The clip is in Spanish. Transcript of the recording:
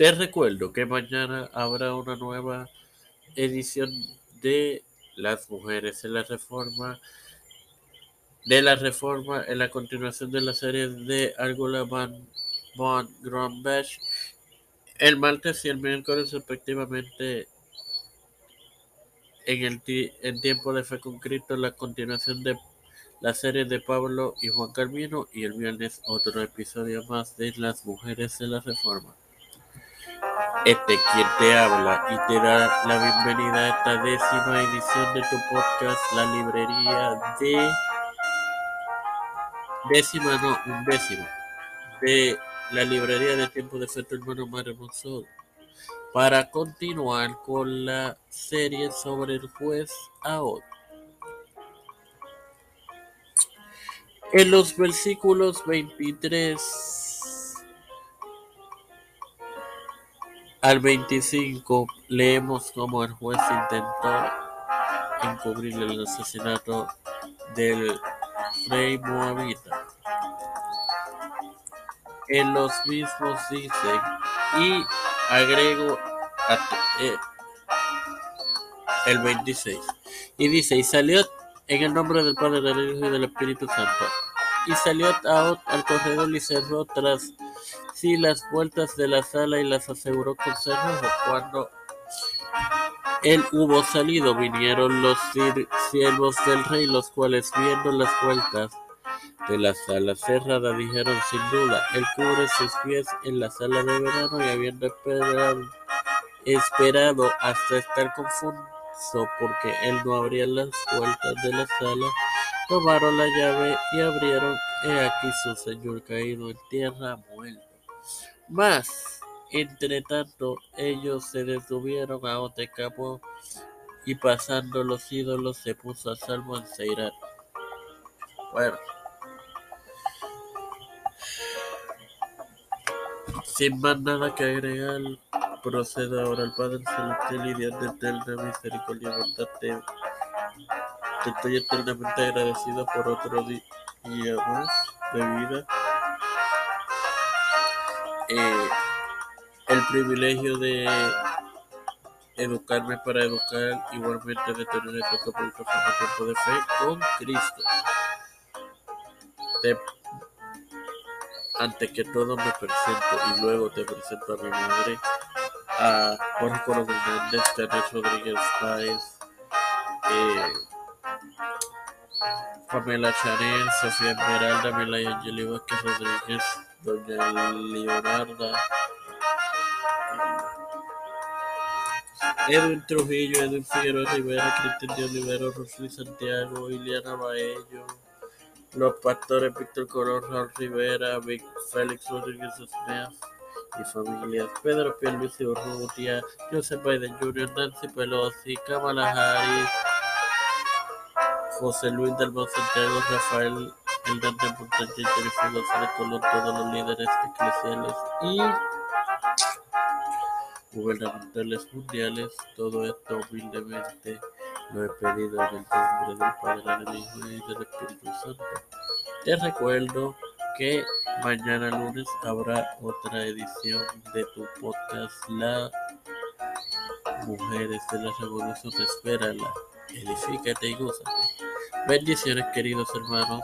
Te recuerdo que mañana habrá una nueva edición de Las Mujeres en la Reforma, de la Reforma en la continuación de la serie de Argula Van von Grombeck el martes y el miércoles respectivamente en el en tiempo de fe con la continuación de la serie de Pablo y Juan Carmino y el viernes otro episodio más de Las Mujeres de la Reforma. Este quien te habla y te da la bienvenida a esta décima edición de tu podcast La Librería de décima no, un décimo de la Librería de Tiempo de Fe tu hermano Mario para continuar con la serie sobre el juez Ahod. En los versículos 23 al 25 leemos cómo el juez intentó encubrir el asesinato del rey moabita. En los mismos dice, y agrego eh, el 26. Y dice, y salió en el nombre del Padre, del Hijo y del Espíritu Santo. Y salió al corredor y cerró tras sí las puertas de la sala y las aseguró con cerrojo. Cuando él hubo salido, vinieron los siervos del rey, los cuales viendo las puertas de la sala cerrada dijeron sin duda, él cubre sus pies en la sala de verano y habiendo esperado, esperado hasta estar confundido porque él no abría las puertas de la sala, tomaron la llave y abrieron, he aquí su señor caído en tierra muerto. Mas, entre tanto, ellos se detuvieron a Otecamo y pasando los ídolos se puso a salvo en Seirat. Bueno. Sin más nada que agregar, proceda ahora al Padre Celestial y Dios de eterna misericordia y bondad. Te, estoy eternamente agradecido por otro día más de vida. Eh, el privilegio de educarme para educar, igualmente de tener este tiempo de fe con Cristo. Te ante que todo me presento y luego te presento a mi madre, a Juan Coronel Hernández, Teresa Rodríguez Páez, eh, Pamela Chanel, Sofía Esmeralda, Melaya Angeli Vázquez Rodríguez, Doña Leonarda, Edwin Trujillo, Edwin Figueroa Rivera, Cristian de Olivero, Rosly Santiago, Iliana Baello, los pastores Víctor Raúl Rivera, Vic, Félix Rodríguez Smith y familias, Pedro Pierluisi Urrutia, Joseph Biden Jr., Nancy Pelosi, Kamala Harris, José Luis del Santiago, Rafael Hernández Montaña, Jennifer González Colón, todos los líderes eclesiales y gubernamentales mundiales, todo esto humildemente lo he pedido en el nombre del Padre, del Hijo y del Espíritu Santo. Te recuerdo que mañana lunes habrá otra edición de tu podcast La Mujeres de la Revolución. Espérala, edifícate y gózate. Bendiciones, queridos hermanos.